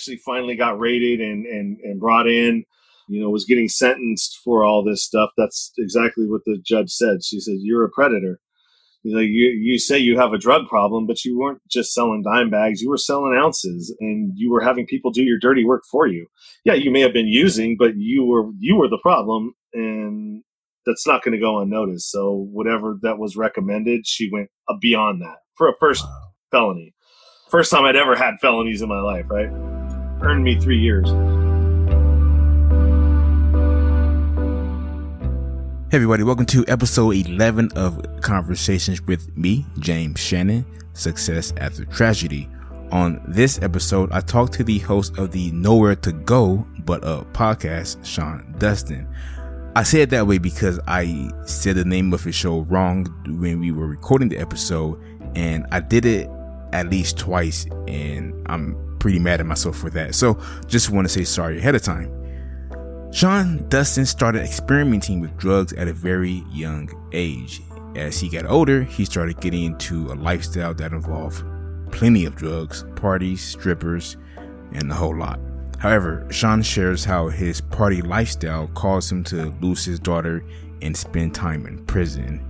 actually finally got raided and, and, and brought in, you know, was getting sentenced for all this stuff, that's exactly what the judge said. She said, You're a predator. You know, you, you say you have a drug problem, but you weren't just selling dime bags, you were selling ounces and you were having people do your dirty work for you. Yeah, you may have been using, but you were you were the problem and that's not going to go unnoticed. So whatever that was recommended, she went beyond that for a first felony. First time I'd ever had felonies in my life, right? Earned me three years. Hey, everybody, welcome to episode 11 of Conversations with me, James Shannon, Success After Tragedy. On this episode, I talked to the host of the Nowhere to Go But Up podcast, Sean Dustin. I say it that way because I said the name of his show wrong when we were recording the episode, and I did it at least twice, and I'm pretty mad at myself for that. So just want to say sorry ahead of time. Sean Dustin started experimenting with drugs at a very young age. As he got older, he started getting into a lifestyle that involved plenty of drugs, parties, strippers, and a whole lot. However, Sean shares how his party lifestyle caused him to lose his daughter and spend time in prison.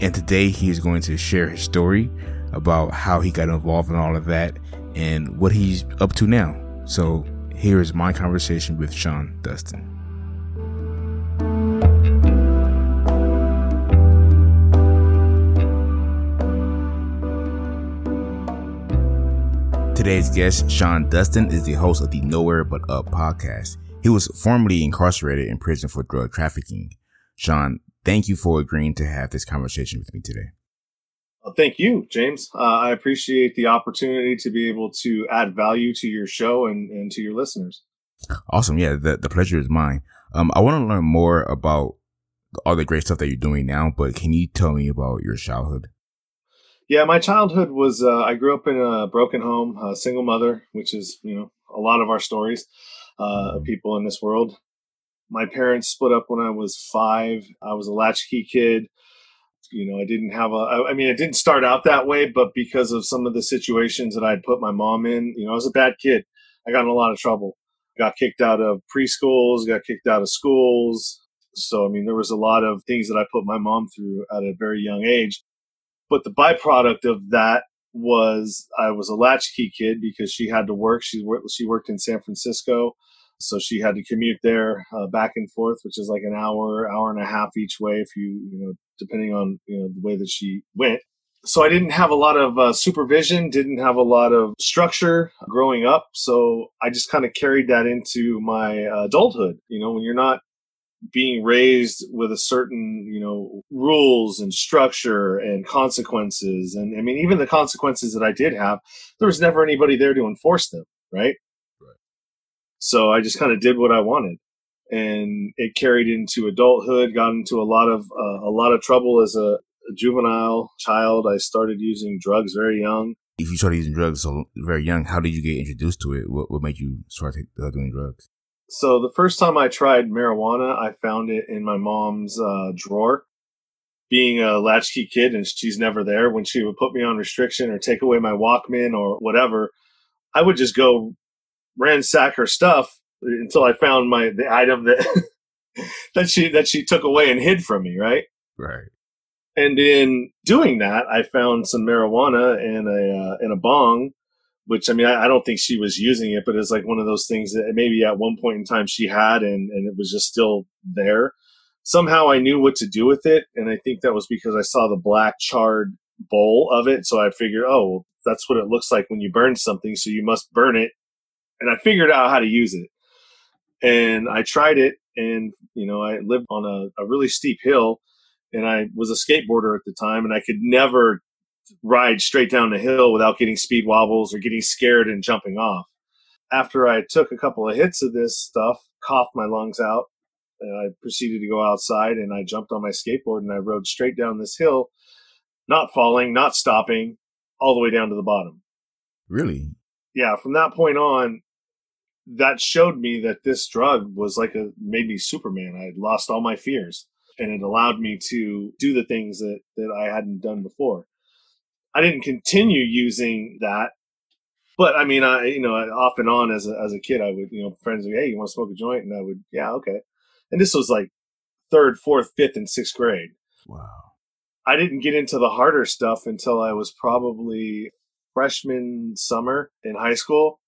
And today he is going to share his story about how he got involved in all of that and what he's up to now. So here is my conversation with Sean Dustin. Today's guest, Sean Dustin, is the host of the Nowhere But Up podcast. He was formerly incarcerated in prison for drug trafficking. Sean, thank you for agreeing to have this conversation with me today. Thank you, James. Uh, I appreciate the opportunity to be able to add value to your show and, and to your listeners. Awesome. Yeah, the, the pleasure is mine. Um, I want to learn more about all the great stuff that you're doing now, but can you tell me about your childhood? Yeah, my childhood was uh, I grew up in a broken home, a single mother, which is, you know, a lot of our stories uh, of mm-hmm. people in this world. My parents split up when I was five. I was a latchkey kid you know, I didn't have a, I mean, it didn't start out that way, but because of some of the situations that I'd put my mom in, you know, I was a bad kid. I got in a lot of trouble. Got kicked out of preschools, got kicked out of schools. So, I mean, there was a lot of things that I put my mom through at a very young age. But the byproduct of that was I was a latchkey kid because she had to work. She worked, she worked in San Francisco. So she had to commute there uh, back and forth, which is like an hour, hour and a half each way if you, you know, depending on you know the way that she went. So I didn't have a lot of uh, supervision, didn't have a lot of structure growing up. So I just kind of carried that into my adulthood. You know, when you're not being raised with a certain you know rules and structure and consequences and i mean even the consequences that i did have there was never anybody there to enforce them right right so i just kind of did what i wanted and it carried into adulthood. Got into a lot of uh, a lot of trouble as a, a, juvenile child. I started using drugs very young. If you started using drugs so very young, how did you get introduced to it? What what made you start uh, doing drugs? So the first time I tried marijuana, I found it in my mom's uh, drawer. Being a latchkey kid and she's never there, when she would put me on restriction or take away my Walkman or whatever, I would just go ransack her stuff until I found my the item that that she that she took away and hid from me, right? Right. And in doing that, I found some marijuana and a uh, and a bong, which I mean I, I, don't think she was using it, but it's like one of those things that maybe at one point in time she had and and it was just still there. Somehow I knew what to do with it, and I think that was because I saw the black charred bowl of it. So I figured, oh, that's what it looks like when you burn something. So you must burn it, and I figured out how to use it and I tried it and you know I lived on a, a really steep hill and I was a skateboarder at the time and I could never ride straight down the hill without getting speed wobbles or getting scared and jumping off. After I took a couple of hits of this stuff, coughed my lungs out, and I proceeded to go outside and I jumped on my skateboard and I rode straight down this hill, not falling, not stopping, all the way down to the bottom. Really? Yeah, from that point on, that showed me that this drug was like a made me Superman. I had lost all my fears and it allowed me to do the things that, that I hadn't done before. I didn't continue using that But I mean, I you know, off and on as a as a kid, I would you know friends would, hey, you want to smoke a joint, and I would yeah okay. And this was like third, fourth, fifth, and sixth grade. Wow. I didn't get into the harder stuff until I was probably freshman summer in high school.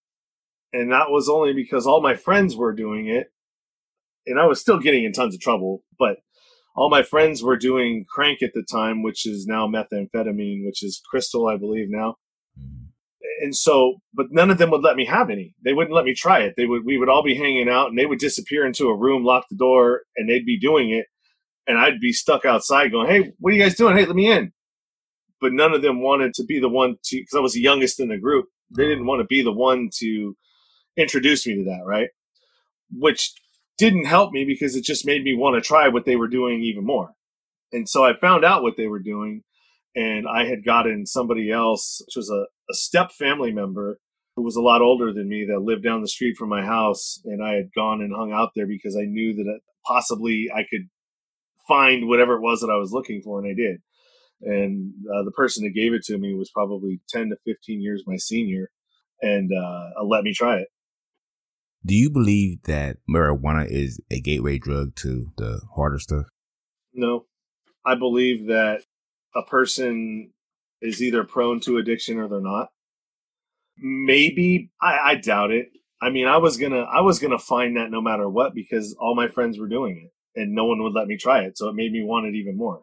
And that was only because all my friends were doing it. And I was still getting in tons of trouble, but all my friends were doing crank at the time, which is now methamphetamine, which is crystal, I believe now. Mm-hmm. And so, but none of them would let me have any. They wouldn't let me try it. They would, we would all be hanging out and they would disappear into a room, lock the door, and they'd be doing it. And I'd be stuck outside going, Hey, what are you guys doing? Hey, let me in but none of them wanted to be the one to because I was the youngest in the group. They didn't want to be the one to introduce me to that, right? Which didn't help me because it just made me want to try what they were doing even more. And so I found out what they were doing, and I had gotten somebody else, which was a, a step family member who was a lot older than me that lived down the street from my house. And I had gone and hung out there because I knew that possibly I could find whatever it was that I was looking for, and I did and uh, the person that gave it to me was probably 10 to 15 years my senior and uh, let me try it do you believe that marijuana is a gateway drug to the harder stuff? No. I believe that a person is either prone to addiction or they're not. Maybe i, I doubt it. I mean i was gonna i was gonna find that no matter what because all my friends were doing it and no one would let me try it so it made me want it even more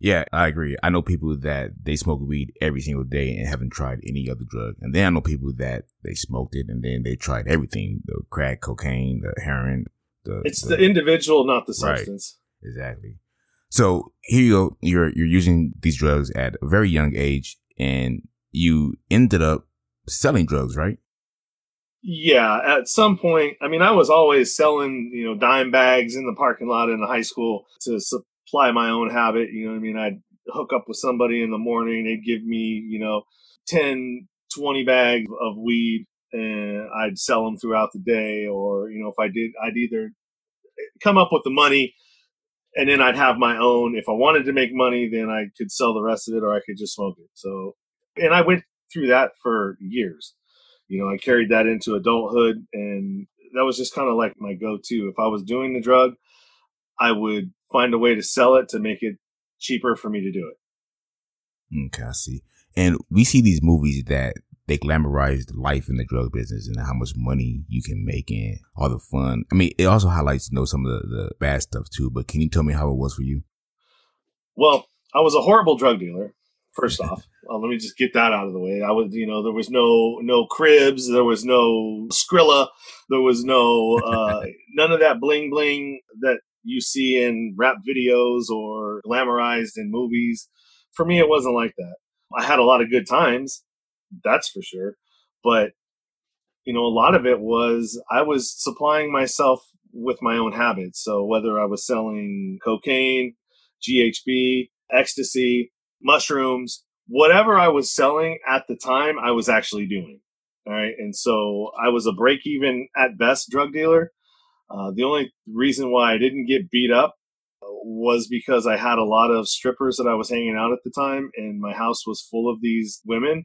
yeah, I agree. I know people that they smoke weed every single day and haven't tried any other drug. And then I know people that they smoked it and then they tried everything, the crack, cocaine, the heroin. The, it's the, the individual, not the substance. Right. Exactly. So here you go. You're, you're using these drugs at a very young age and you ended up selling drugs, right? Yeah, at some point, I mean, I was always selling, you know, dime bags in the parking lot in the high school to apply my own habit. You know what I mean? I'd hook up with somebody in the morning. They'd give me, you know, 10, 20 bags of weed and I'd sell them throughout the day. Or, you know, if I did, I'd either come up with the money and then I'd have my own. If I wanted to make money, then I could sell the rest of it or I could just smoke it. So, and I went through that for years. You know, I carried that into adulthood and that was just kind of like my go to. If I was doing the drug, I would find a way to sell it to make it cheaper for me to do it. Okay, I see. And we see these movies that they glamorize the life in the drug business and how much money you can make and all the fun. I mean, it also highlights, you know, some of the, the bad stuff too, but can you tell me how it was for you? Well, I was a horrible drug dealer. First off, uh, let me just get that out of the way. I was, you know, there was no no cribs, there was no Skrilla, there was no uh, none of that bling bling that you see in rap videos or glamorized in movies. For me, it wasn't like that. I had a lot of good times, that's for sure. But, you know, a lot of it was I was supplying myself with my own habits. So whether I was selling cocaine, GHB, ecstasy, mushrooms, whatever I was selling at the time, I was actually doing. All right. And so I was a break even at best drug dealer. Uh, the only reason why I didn't get beat up was because I had a lot of strippers that I was hanging out at the time, and my house was full of these women.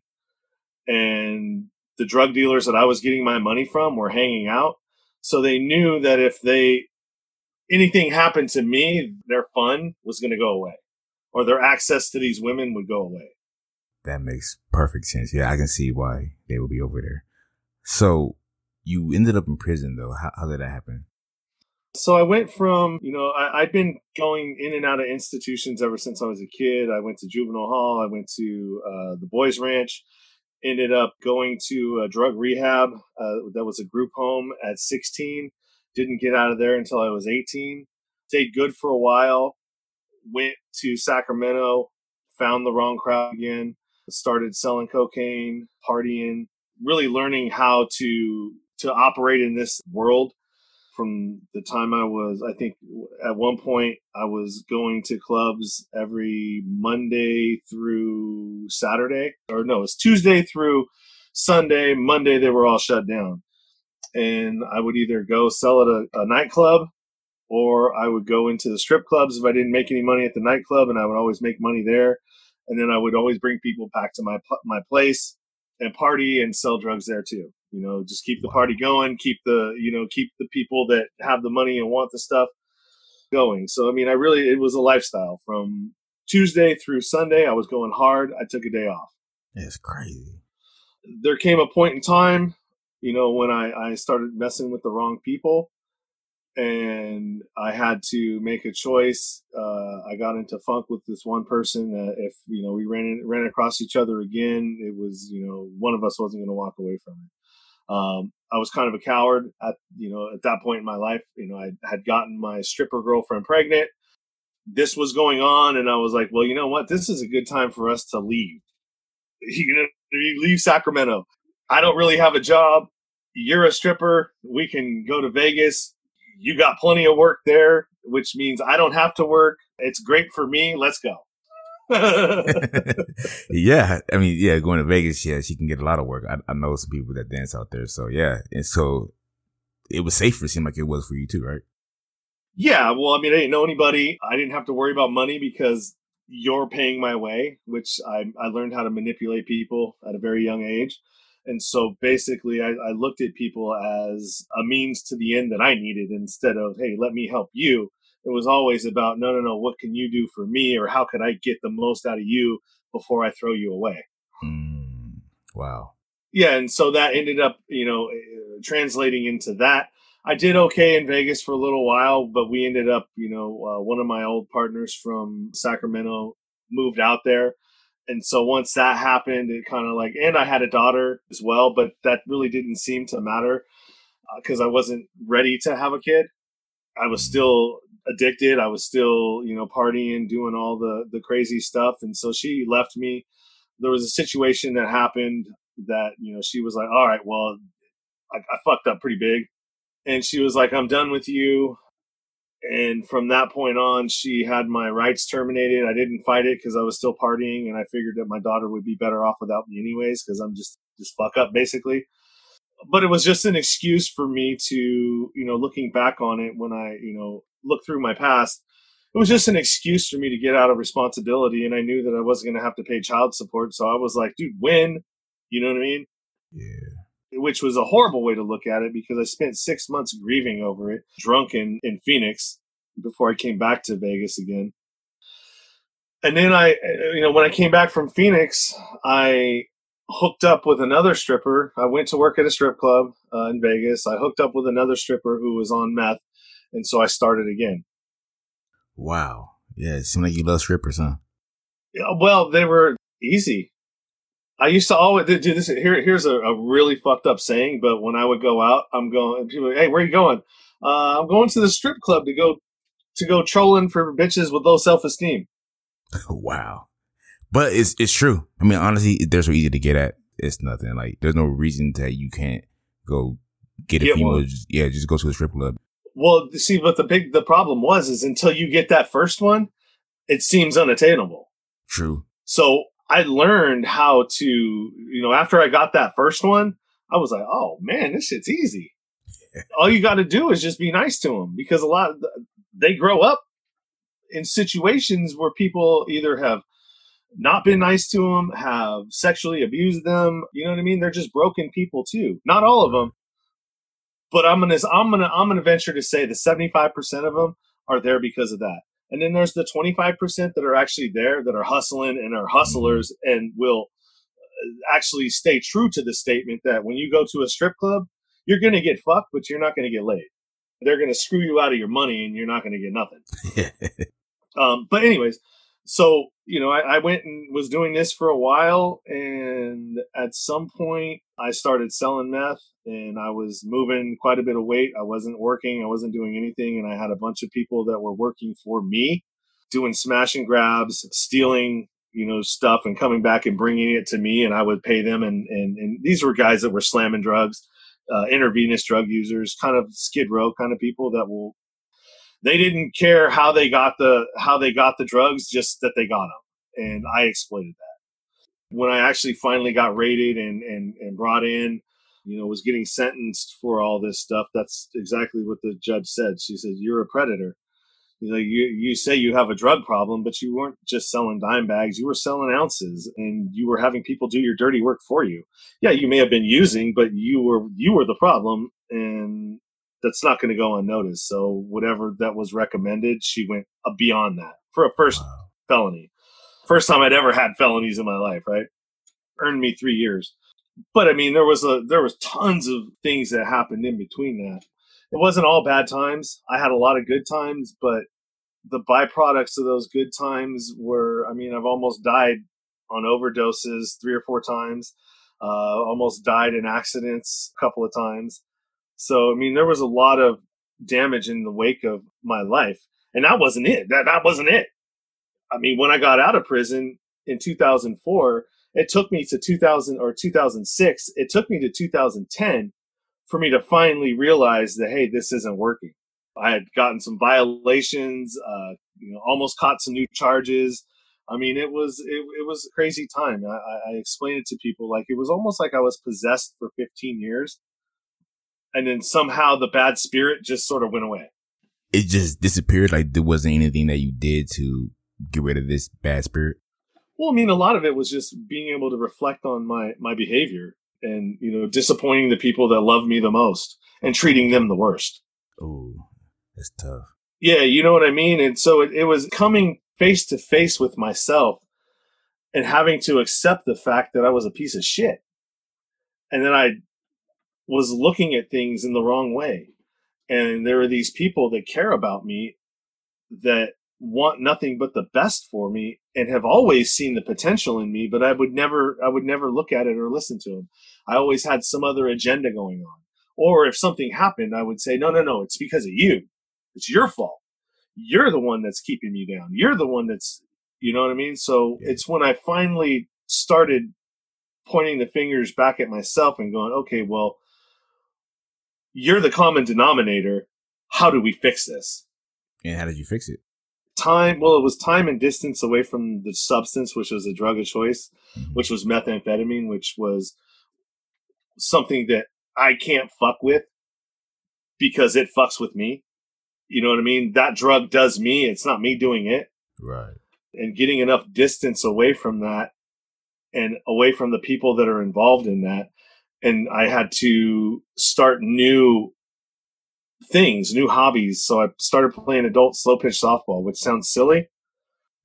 And the drug dealers that I was getting my money from were hanging out. So they knew that if they anything happened to me, their fun was going to go away or their access to these women would go away. That makes perfect sense. Yeah, I can see why they would be over there. So you ended up in prison though. How, how did that happen? So I went from, you know, I, had been going in and out of institutions ever since I was a kid. I went to juvenile hall. I went to uh, the boys ranch. Ended up going to a drug rehab. Uh, that was a group home at 16. Didn't get out of there until I was 18. Stayed good for a while. Went to Sacramento. Found the wrong crowd again. Started selling cocaine, partying, really learning how to to operate in this world from the time I was, I think at one point I was going to clubs every Monday through Saturday, or no, it's Tuesday through Sunday. Monday they were all shut down, and I would either go sell at a, a nightclub, or I would go into the strip clubs if I didn't make any money at the nightclub, and I would always make money there, and then I would always bring people back to my my place and party and sell drugs there too. You know, just keep the party going, keep the you know keep the people that have the money and want the stuff going. So I mean, I really it was a lifestyle from Tuesday through Sunday. I was going hard. I took a day off. It's crazy. There came a point in time, you know, when I I started messing with the wrong people and I had to make a choice. Uh, I got into funk with this one person. Uh, if you know we ran in, ran across each other again, it was you know one of us wasn't going to walk away from it. Um, I was kind of a coward at you know at that point in my life. You know, I had gotten my stripper girlfriend pregnant. This was going on, and I was like, well, you know what? This is a good time for us to leave. You know, leave Sacramento. I don't really have a job. You're a stripper. We can go to Vegas you got plenty of work there, which means I don't have to work. It's great for me. Let's go. yeah, I mean, yeah, going to Vegas, yeah, she can get a lot of work. I, I, know some people that dance out there, so yeah, and so it was safer. It seemed like it was for you too, right? Yeah, well, I mean, I didn't know anybody. I didn't have to worry about money because you're paying my way, which I I learned how to manipulate people at a very young age. And so basically, I, I, looked at people as a means to the end that I needed instead of, hey, let me help you. It was always about, no, no, no, what can you do for me? Or how could I get the most out of you before I throw you away? Mm, wow. Yeah. And so that ended up, you know, uh, translating into that. I did okay in Vegas for a little while, but we ended up, you know, uh, one of my old partners from Sacramento moved out there and so once that happened, it kind of like, and I had a daughter as well, but that really didn't seem to matter because uh, I wasn't ready to have a kid. I was still addicted. I was still, you know, partying, doing all the the crazy stuff, and so she left me. There was a situation that happened that you know she was like, "All right, well, I, I fucked up pretty big," and she was like, "I'm done with you. And from that point on she had my rights terminated. I didn't fight it because i was still partying and i figured that my daughter would be better off without me anyways because i'm just just fuck up basically. But it was just an excuse for me to you know looking back on it when i you know look through my past it was just an excuse for me to get out of responsibility and i knew that i wasn't going to have to pay child support so i was like dude win you know what i mean yeah which was a horrible way to look at it because I spent six months grieving over it, drunken in, in Phoenix before I came back to Vegas again. And then I, you know, when I came back from Phoenix, I hooked up with another stripper. I went to work at a strip club uh, in Vegas. I hooked up with another stripper who was on meth. And so I started again. Wow. Yeah. It seemed like you love strippers, huh? Yeah, well, they were easy. I used to always do this. Here, here's a, a, really fucked up saying, but when I would go out, I'm going. People, hey, where are you going? Uh, I'm going to the strip club to go to go trolling for bitches with low self esteem. wow, but it's it's true. I mean, honestly, they're so easy to get at. It's nothing. Like, there's no reason that you can't go get a female. Just, yeah, just go to a strip club. Well, see, but the big the problem was is until you get that first one, it seems unattainable. True. So I learned how to, you know, after I got that first one, I was like, oh man, this shit's easy. All you got to do is just be nice to them because a lot they grow up in situations where people either have not been nice to them, have sexually abused them. You know what I mean? They're just broken people too. Not all of them, but I'm gonna I'm gonna I'm gonna venture to say the 75 percent of them are there because of that. And then there's the 25% that are actually there that are hustling and are hustlers and will uh, actually stay true to the statement that when you go to a strip club, you're going to get fucked, but you're not going to get laid. They're going to screw you out of your money and you're not going to get nothing. um, but, anyways, so, you know, I, I went and was doing this for a while. And at some point, I started selling meth and I was moving quite a bit of weight. I wasn't working, I wasn't doing anything, and I had a bunch of people that were working for me, doing smash and grabs, stealing, you know, stuff and coming back and bringing it to me, and I would pay them. And and, and these were guys that were slamming drugs, uh, intravenous drug users, kind of skid row kind of people that will. They didn't care how they got the how they got the drugs, just that they got them, and I exploited that. When I actually finally got raided and and, and brought in you know, was getting sentenced for all this stuff. That's exactly what the judge said. She said, "You're a predator." like you, you say you have a drug problem, but you weren't just selling dime bags. You were selling ounces and you were having people do your dirty work for you. Yeah, you may have been using, but you were, you were the problem and that's not going to go unnoticed. So whatever that was recommended, she went beyond that for a first wow. felony. First time I'd ever had felonies in my life, right? Earned me three years. But I mean, there was a, there was tons of things that happened in between that it wasn't all bad times. I had a lot of good times, but the byproducts of those good times were, I mean, I've almost died on overdoses three or four times, uh, almost died in accidents a couple of times. So, I mean, there was a lot of damage in the wake of my life. And that wasn't it. That, that wasn't it. I mean, when I got out of prison in 2004, it took me to 2000 or 2006. It took me to 2010 for me to finally realize that, hey, this isn't working. I had gotten some violations, uh, you know, almost caught some new charges. I mean, it was it, it was a crazy time. I, I explained it to people like it was almost like I was possessed for 15 years, and then somehow the bad spirit just sort of went away. It just disappeared. Like there wasn't anything that you did to get rid of this bad spirit. Well, I mean, a lot of it was just being able to reflect on my my behavior and you know disappointing the people that love me the most and treating them the worst. Oh, that's tough. Yeah, you know what I mean. And so it, it was coming face to face with myself and having to accept the fact that I was a piece of shit, and then I was looking at things in the wrong way. And there are these people that care about me that want nothing but the best for me and have always seen the potential in me but i would never i would never look at it or listen to them i always had some other agenda going on. Or if something happened i would say no no no it's because of you. It's your fault. You're the one that's keeping me down. You're the one that's you know what i mean? So yeah. it's when i finally started pointing the fingers back at myself and going okay well you're the common denominator. How do we fix this? And how did you fix it? Time well it was time and distance away from the substance which was a drug of choice mm-hmm. which was methamphetamine which was something that i can't fuck with because it fucks with me. You know what i mean? That drug does me. It's not me doing it. Right. And getting enough distance away from that and away from the people that are involved in that and i had to start new things, new hobbies. So I started playing adult slow pitch softball, which sounds silly.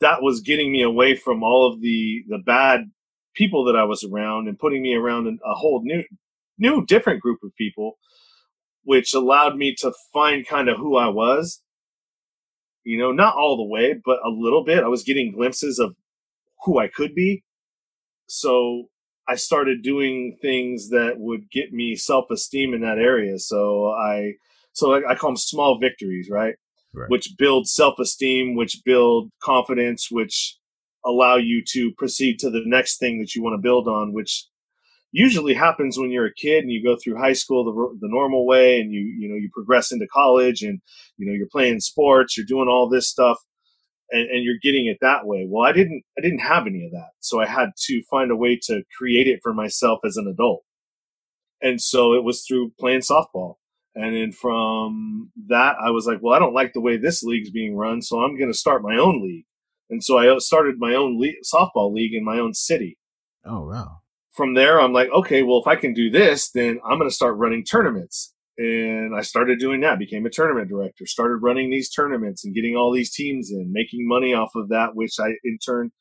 That was getting me away from all of the the bad people that I was around and putting me around a whole new new different group of people, which allowed me to find kind of who I was. You know, not all the way, but a little bit. I was getting glimpses of who I could be. So I started doing things that would get me self esteem in that area. So I so I, I call them small victories, right? right. Which build self esteem, which build confidence, which allow you to proceed to the next thing that you want to build on, which usually happens when you're a kid and you go through high school the, the normal way and you you know you progress into college and you know you're playing sports you're doing all this stuff and, and, you're getting it that way well i didn't i didn't have any of that so i had to find a way to create it for myself as an adult and so it was through playing softball and then from that, I was like, well, I don't like the way this league's being run, so I'm going to start my own league. And so I uh, started my own league, softball league in my own city. Oh, wow. From there, I'm like, okay, well, if I can do this, then I'm going to start running tournaments. And I started doing that, became a tournament director, started running these tournaments and getting all these teams in, making money off of that, which I in turn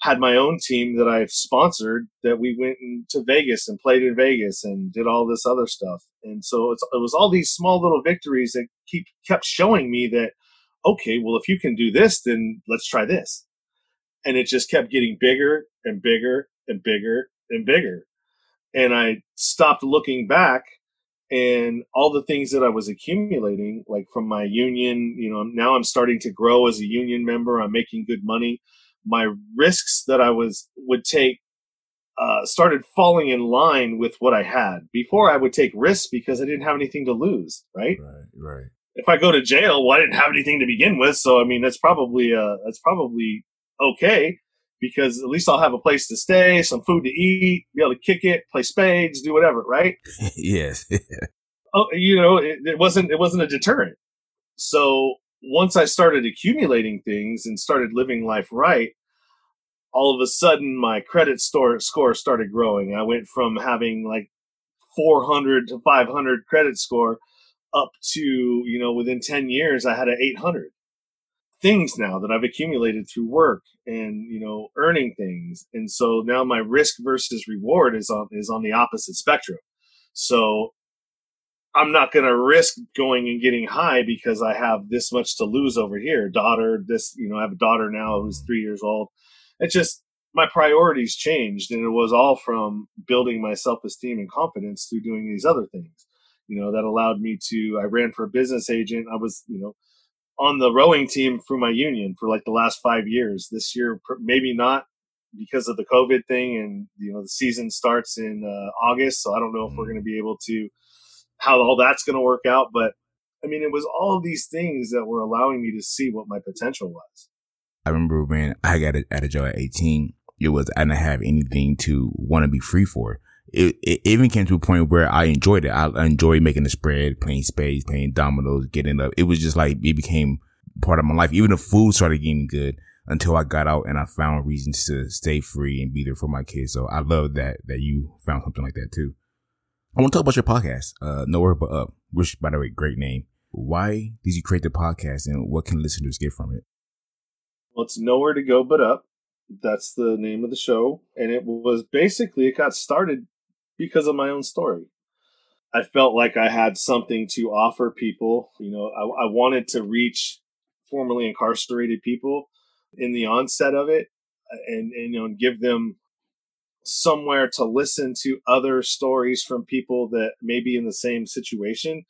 had my own team that I've sponsored that we went to Vegas and played in Vegas and did all this other stuff. And so it was all these small little victories that keep kept showing me that okay, well if you can do this, then let's try this. And it just kept getting bigger and bigger and bigger and bigger. And I stopped looking back and all the things that I was accumulating, like from my union, you know, now I'm starting to grow as a union member. I'm making good money my risks that I was would take uh, started falling in line with what I had. Before I would take risks because I didn't have anything to lose, right? Right, right. If I go to jail, well, I didn't have anything to begin with, so I mean that's probably uh that's probably okay because at least I'll have a place to stay, some food to eat, be able to kick it, play spades, do whatever, right? yes. oh, you know, it, it wasn't it wasn't a deterrent. So once I started accumulating things and started living life right, all of a sudden my credit store score started growing. I went from having like 400 to 500 credit score up to, you know, within 10 years, I had an 800 things now that I've accumulated through work and, you know, earning things. And so now my risk versus reward is on, is on the opposite spectrum. So I'm not going to risk going and getting high because I have this much to lose over here. Daughter, this, you know, I have a daughter now who's three years old. It's just my priorities changed and it was all from building my self-esteem and confidence through doing these other things you know that allowed me to i ran for a business agent i was you know on the rowing team through my union for like the last five years. This year maybe not because of the covid thing and you know the season starts in uh, august so i don't know if we're going to be able to how all that's going to work out but i mean it was all of these things that were allowing me to see what my potential was. I remember when i got out of job at 18 it was I didn't have anything to want to be free for. It, it even came to a point where I enjoyed it. I enjoyed making the spread, playing spades, playing dominoes, getting up. It was just like it became part of my life. Even the food started getting good until I got out and I found reasons to stay free and be there for my kids. So I love that that you found something like that too. I want to talk about your podcast, uh, Nowhere But Up, which by the way, great name. Why did you create the podcast and what can listeners get from it? Well, it's nowhere to go but up. That's the name of the show. And it was basically, it got started because of my own story. I felt like I had something to offer people. You know, I, I wanted to reach formerly incarcerated people in the onset of it and, and you know, give them somewhere to listen to other stories from people that may be in the same situation.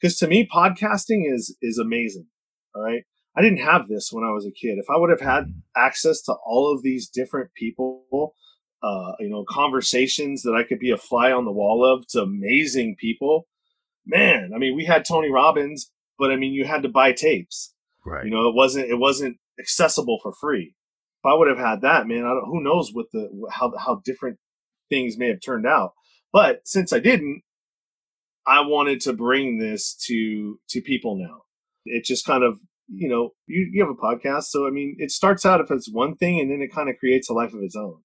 Because to me, podcasting is is amazing. All right. I didn't have this when I was a kid. If I would have had mm-hmm. access to all of these different people, uh, you know, conversations that I could be a fly on the wall of to amazing people, man. I mean, we had Tony Robbins, but I mean, you had to buy tapes. Right. You know, it wasn't it wasn't accessible for free. If I would have had that, man, I don't, who knows what the how how different things may have turned out. But since I didn't, I wanted to bring this to to people now. It just kind of you know, you, you have a podcast. So, I mean, it starts out if it's one thing and then it kind of creates a life of its own.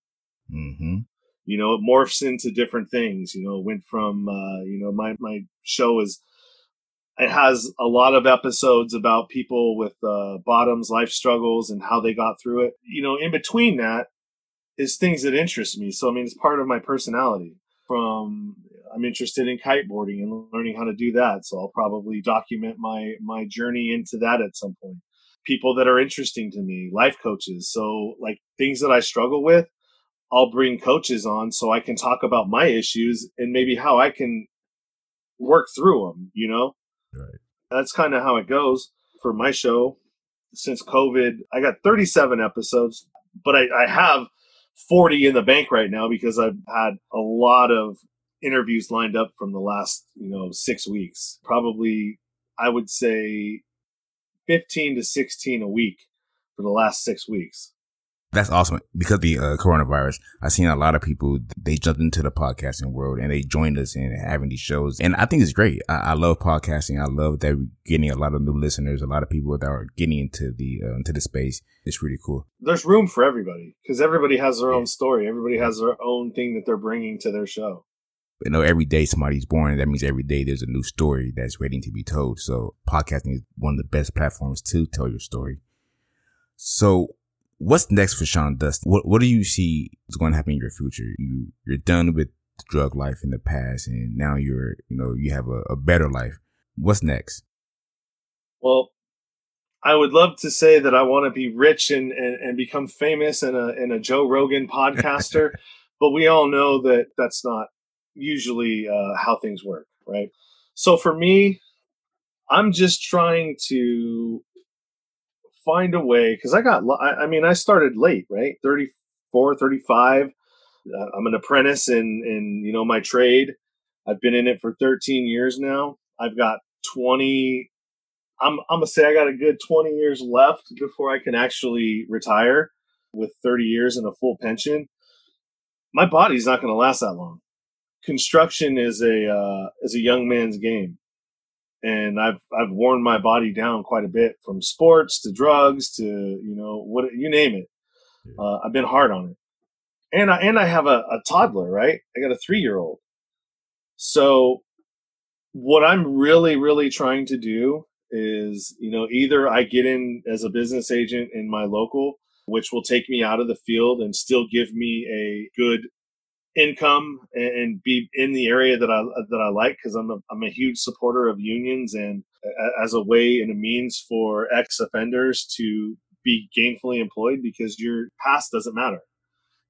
Mm-hmm. You know, it morphs into different things. You know, went from, uh, you know, my, my show is, it has a lot of episodes about people with uh, bottoms, life struggles, and how they got through it. You know, in between that is things that interest me. So, I mean, it's part of my personality from I'm interested in kiteboarding and learning how to do that. So I'll probably document my my journey into that at some point. People that are interesting to me, life coaches. So like things that I struggle with, I'll bring coaches on so I can talk about my issues and maybe how I can work through them, you know? Right. That's kind of how it goes for my show. Since COVID, I got 37 episodes, but I, I have 40 in the bank right now because I've had a lot of interviews lined up from the last, you know, six weeks. Probably, I would say 15 to 16 a week for the last six weeks. That's awesome. Because the uh, coronavirus, I've seen a lot of people, they jumped into the podcasting world and they joined us in having these shows. And I think it's great. I, I love podcasting. I love that we're getting a lot of new listeners, a lot of people that are getting into the, uh, into the space. It's really cool. There's room for everybody because everybody has their yeah. own story. Everybody has their own thing that they're bringing to their show you know, every day somebody's born. That means every day there's a new story that's waiting to be told. So podcasting is one of the best platforms to tell your story. So what's next for Sean Dust? What, what do you see is going to happen in your future? You, you're done with drug life in the past and now you're, you know, you have a, a better life. What's next? Well, I would love to say that I want to be rich and, and, and become famous and a, and a Joe Rogan podcaster, but we all know that that's not usually uh, how things work, right? So for me, I'm just trying to find a way because I got, I mean, I started late, right? 34, 35. Uh, I'm an apprentice in, in, you know, my trade. I've been in it for 13 years now. I've got 20, I'm, I'm gonna say I got a good 20 years left before I can actually retire with 30 years and a full pension. My body's not to last that long construction is a uh, is a young man's game, and I've I've worn my body down quite a bit from sports to drugs to you know what you name it. Uh, I've been hard on it, and I and I have a, a toddler, right? I got a three year old. So, what I'm really really trying to do is, you know, either I get in as a business agent in my local, which will take me out of the field and still give me a good income and be in the area that I that I like because I'm a, I'm a huge supporter of unions and as a way and a means for ex offenders to be gainfully employed because your past doesn't matter.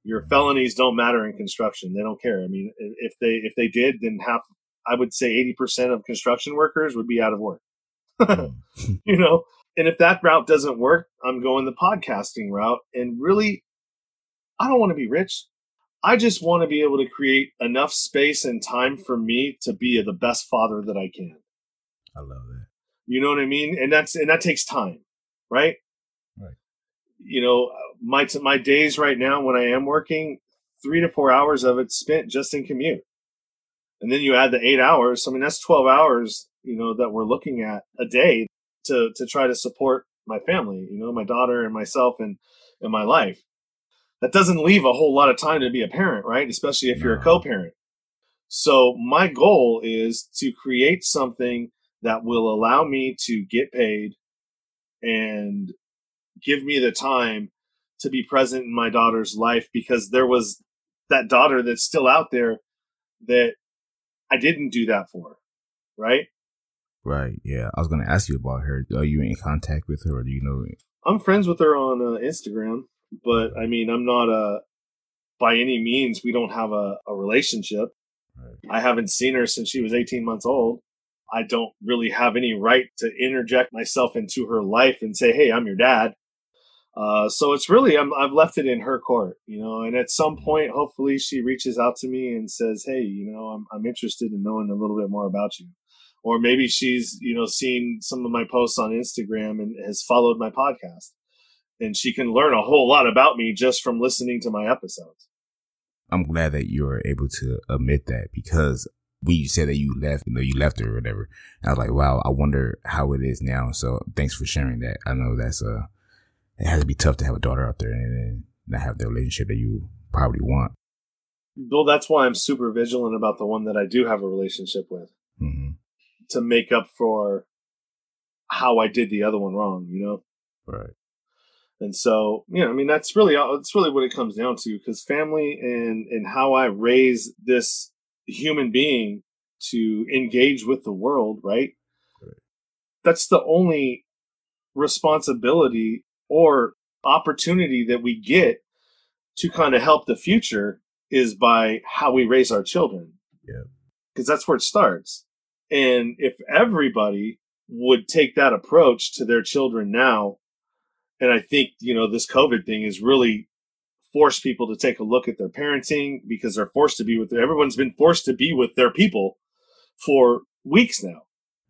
Your felonies don't matter in construction. They don't care. I mean, if they if they did, then half I would say 80% of construction workers would be out of work. Hmm. you know, and if that route doesn't work, I'm going the podcasting route and really I don't want to be rich. I just want to be able to create enough space and time for me to be the best father that I can. I love that. You know what I mean? And that's and that takes time, right? Right. You know, my my days right now when I am working, three to four hours of it spent just in commute, and then you add the eight hours. I mean, that's twelve hours. You know that we're looking at a day to to try to support my family. You know, my daughter and myself and and my life that doesn't leave a whole lot of time to be a parent, right? Especially if you're a co-parent. So my goal is to create something that will allow me to get paid and give me the time to be present in my daughter's life because there was that daughter that's still out there that I didn't do that for, right? Right. Yeah. I was going to ask you about her. Are you in contact with her or do you know? I'm friends with her on uh, Instagram but I mean, I'm not a by any means. We don't have a, a relationship. Right. I haven't seen her since she was 18 months old. I don't really have any right to interject myself into her life and say, "Hey, I'm your dad." Uh, so it's really i have left it in her court, you know. And at some point, hopefully, she reaches out to me and says, "Hey, you know, I'm I'm interested in knowing a little bit more about you." Or maybe she's you know seen some of my posts on Instagram and has followed my podcast and she can learn a whole lot about me just from listening to my episodes. I'm glad that you are able to admit that because when you said that you left, you know, you left her or whatever, I was like, wow, I wonder how it is now. So thanks for sharing that. I know that's uh it has to be tough to have a daughter out there and not have the relationship that you probably want. Well, that's why I'm super vigilant about the one that I do have a relationship with mm-hmm. to make up for how I did the other one wrong, you know? Right. And so, you know, I mean, that's really, that's really what it comes down to because family and, and how I raise this human being to engage with the world, right? right. That's the only responsibility or opportunity that we get to kind of help the future is by how we raise our children. Yeah. Because that's where it starts. And if everybody would take that approach to their children now, and I think, you know, this COVID thing has really forced people to take a look at their parenting because they're forced to be with, everyone's been forced to be with their people for weeks now.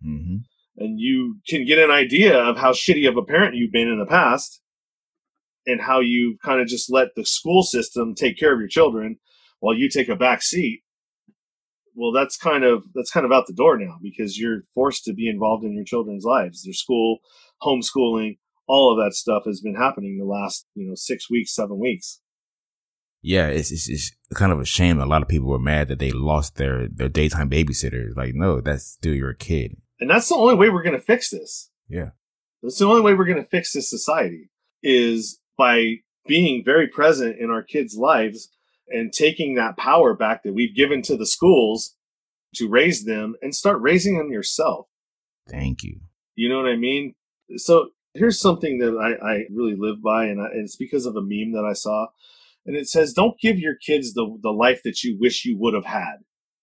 Mm-hmm. And you can get an idea of how shitty of a parent you've been in the past and how you kind of just let the school system take care of your children while you take a back seat well that's kind of that's kind of out the door now because you're forced to be involved in your children's lives their school homeschooling all of that stuff has been happening the last you know six weeks, seven weeks. Yeah, it's, it's it's kind of a shame. A lot of people were mad that they lost their their daytime babysitter. Like, no, that's still your kid. And that's the only way we're going to fix this. Yeah, that's the only way we're going to fix this society is by being very present in our kids' lives and taking that power back that we've given to the schools to raise them and start raising them yourself. Thank you. You know what I mean? So Here's something that I, I really live by, and, I, and it's because of a meme that I saw. And it says, Don't give your kids the, the life that you wish you would have had.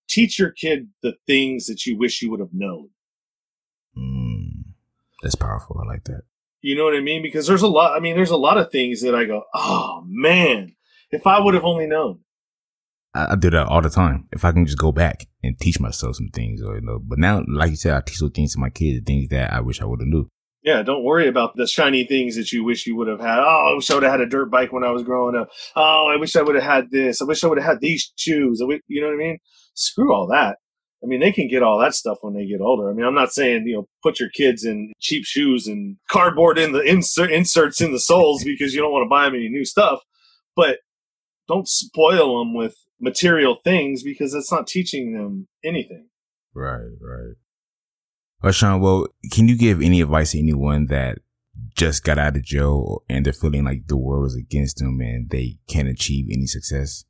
Teach your kid the things that you wish you would have known. Mm, that's powerful. I like that. You know what I mean? Because there's a lot, I mean, there's a lot of things that I go, Oh man, if I would have only known. I, I do that all the time. If I can just go back and teach myself some things, or you know, but now, like you said, I teach those things to my kids, things that I wish I would have knew. Yeah, don't worry about the shiny things that you wish you would have had. Oh, I wish I would have had a dirt bike when I was growing up. Oh, I wish I would have had this. I wish I would have had these shoes. you know what I mean? Screw all that. I mean, they can get all that stuff when they get older. I mean, I'm not saying, you know, put your kids in cheap shoes and cardboard in the insert, inserts in the soles because you don't want to buy them any new stuff, but don't spoil them with material things because it's not teaching them anything. Right, right. Well, Sean, well, can you give any advice to anyone that just got out of jail and they're feeling like the world is against them and they can't achieve any success?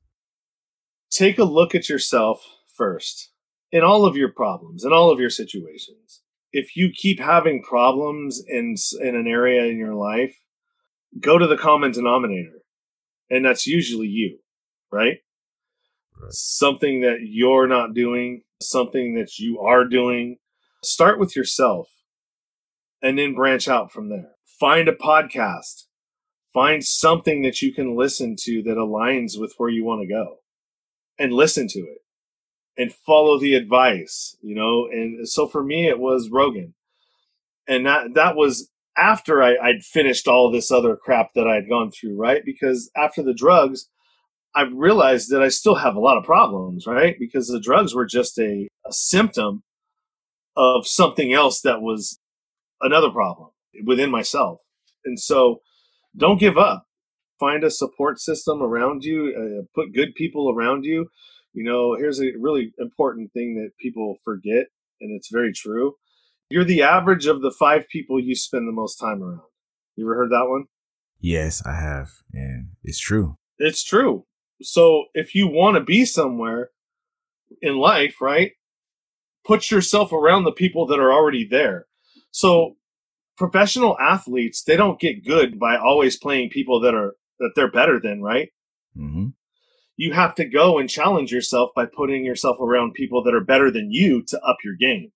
Take a look at yourself first in all of your problems, in all of your situations. If you keep having problems in, in an area in your life, go to the common denominator. And that's usually you, right? right? Something that you're not doing, something that you are doing. Start with yourself and then branch out from there. Find a podcast. Find something that you can listen to that aligns with where you want to go and listen to it and follow the advice, you know. And so for me, it was Rogan, and that that was after I, I'd finished all this other crap that I had gone through, right? Because after the drugs, I realized that I still have a lot of problems, right? Because the drugs were just a, a symptom of something else that was another problem within myself. And so don't give up. Find a support system around you, uh, put good people around you you know, here's a really important thing that people forget, and it's very true. You're the average of the five people you spend the most time around. You ever heard that one? Yes, I have. And it's true. It's true. So if you want to be somewhere in life, right, put yourself around the people that are already there. So professional athletes, they don't get good by always playing people that are that they're better than, right? Mm-hmm you have to go and challenge yourself by putting yourself around people that are better than you to up your game.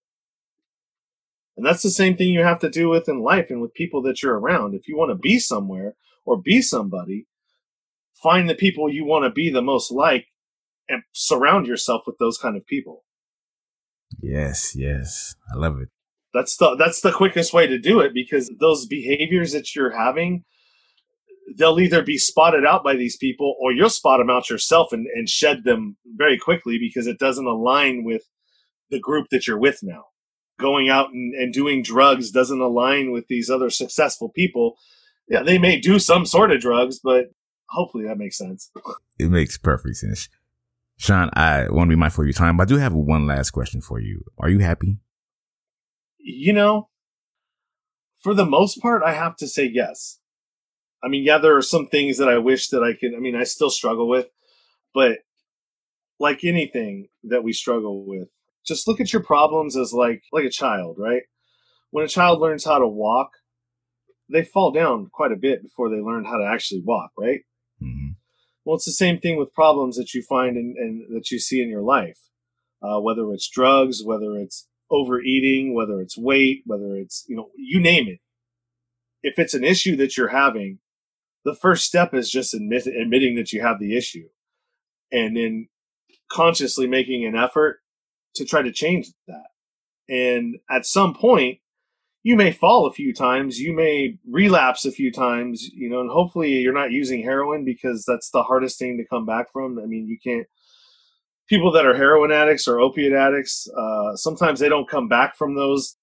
And that's the same thing you have to do with in life and with people that you're around. If you want to be somewhere or be somebody, find the people you want to be the most like and surround yourself with those kind of people. Yes, yes. I love it. That's the that's the quickest way to do it because those behaviors that you're having they'll either be spotted out by these people or you'll spot them out yourself and, and shed them very quickly because it doesn't align with the group that you're with now. Going out and, and doing drugs doesn't align with these other successful people. Yeah, they may do some sort of drugs, but hopefully that makes sense. It makes perfect sense. Sean, I want to be mindful of your time, but I do have one last question for you. Are you happy? You know, for the most part, I have to say yes. I mean, yeah, there are some things that I wish that I could. I mean, I still struggle with, but like anything that we struggle with, just look at your problems as like like a child, right? When a child learns how to walk, they fall down quite a bit before they learn how to actually walk, right? Mm-hmm. Well, it's the same thing with problems that you find and that you see in your life, uh, whether it's drugs, whether it's overeating, whether it's weight, whether it's you know, you name it. If it's an issue that you're having, the first step is just admit, admitting that you have the issue and then consciously making an effort to try to change that. And at some point, you may fall a few times, you may relapse a few times, you know, and hopefully you're not using heroin because that's the hardest thing to come back from. I mean, you can't, people that are heroin addicts or opiate addicts, uh, sometimes they don't come back from those.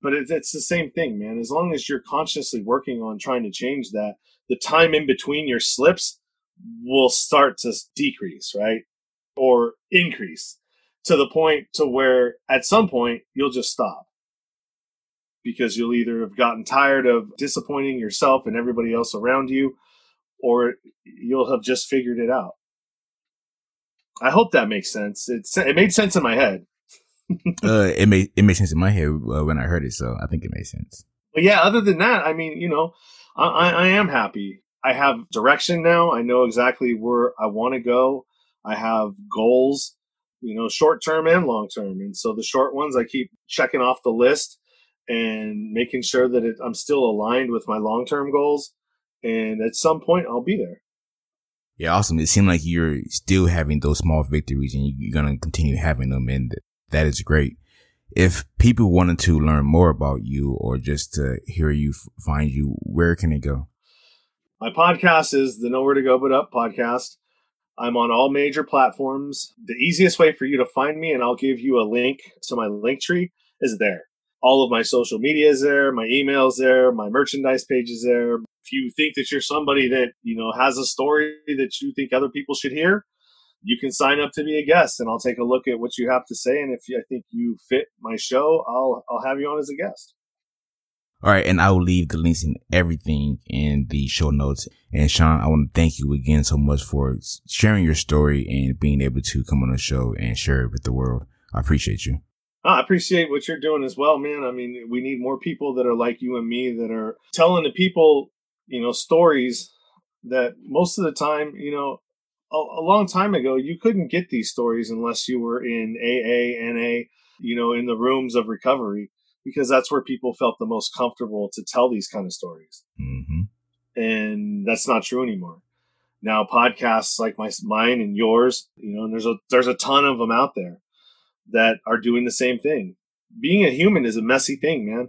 But it's the same thing, man. As long as you're consciously working on trying to change that, the time in between your slips will start to decrease, right? Or increase to the point to where at some point you'll just stop because you'll either have gotten tired of disappointing yourself and everybody else around you or you'll have just figured it out. I hope that makes sense. It it made sense in my head. uh, it made it made sense in my head uh, when I heard it, so I think it made sense. But yeah, other than that, I mean, you know, I, I am happy. I have direction now. I know exactly where I want to go. I have goals, you know, short term and long term. And so the short ones, I keep checking off the list and making sure that it, I'm still aligned with my long term goals. And at some point, I'll be there. Yeah, awesome. It seems like you're still having those small victories and you're going to continue having them. And that is great if people wanted to learn more about you or just to hear you find you, where can they go? My podcast is the Nowhere to Go But Up podcast. I'm on all major platforms. The easiest way for you to find me, and I'll give you a link to my link tree, is there. All of my social media is there, my email's there, my merchandise page is there. If you think that you're somebody that, you know, has a story that you think other people should hear, you can sign up to be a guest and I'll take a look at what you have to say. And if I think you fit my show, I'll, I'll have you on as a guest. All right. And I will leave the links and everything in the show notes. And Sean, I want to thank you again so much for sharing your story and being able to come on the show and share it with the world. I appreciate you. I appreciate what you're doing as well, man. I mean, we need more people that are like you and me that are telling the people, you know, stories that most of the time, you know, a, a long time ago, you couldn't get these stories unless you were in AA, NA, you know, in the rooms of recovery, because that's where people felt the most comfortable to tell these kind of stories. Mm-hmm. And that's not true anymore. Now, podcasts like my mine and yours, you know, and there's a there's a ton of them out there that are doing the same thing. Being a human is a messy thing, man.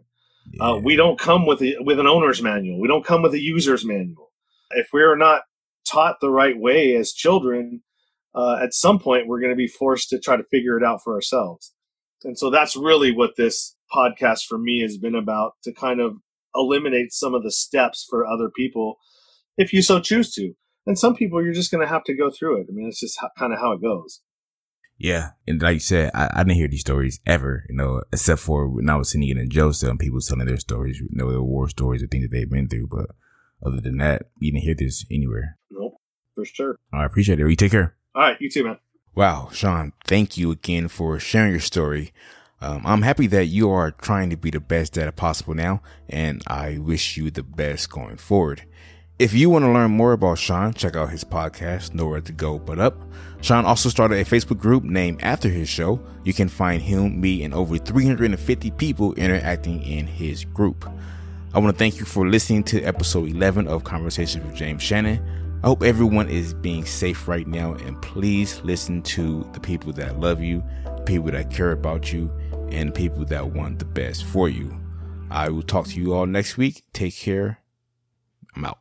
Yeah. Uh, we don't come with a, with an owner's manual. We don't come with a user's manual. If we're not taught the right way as children, uh, at some point we're going to be forced to try to figure it out for ourselves. And so that's really what this podcast for me has been about to kind of eliminate some of the steps for other people if you so choose to. And some people you're just going to have to go through it. I mean, it's just how, kind of how it goes. Yeah. And like you said, I, I, didn't hear these stories ever, you know, except for when I was sitting in jail cell and people telling their stories, you know, their war stories the things that they've been through. But other than that, you didn't hear this anywhere. Nope, for sure. I appreciate it. You take care. All right, you too, man. Wow, Sean, thank you again for sharing your story. Um, I'm happy that you are trying to be the best dad possible now, and I wish you the best going forward. If you want to learn more about Sean, check out his podcast, Nowhere to Go But Up. Sean also started a Facebook group named after his show. You can find him, me, and over 350 people interacting in his group. I want to thank you for listening to episode 11 of Conversations with James Shannon. I hope everyone is being safe right now and please listen to the people that love you, people that care about you, and people that want the best for you. I will talk to you all next week. Take care. I'm out.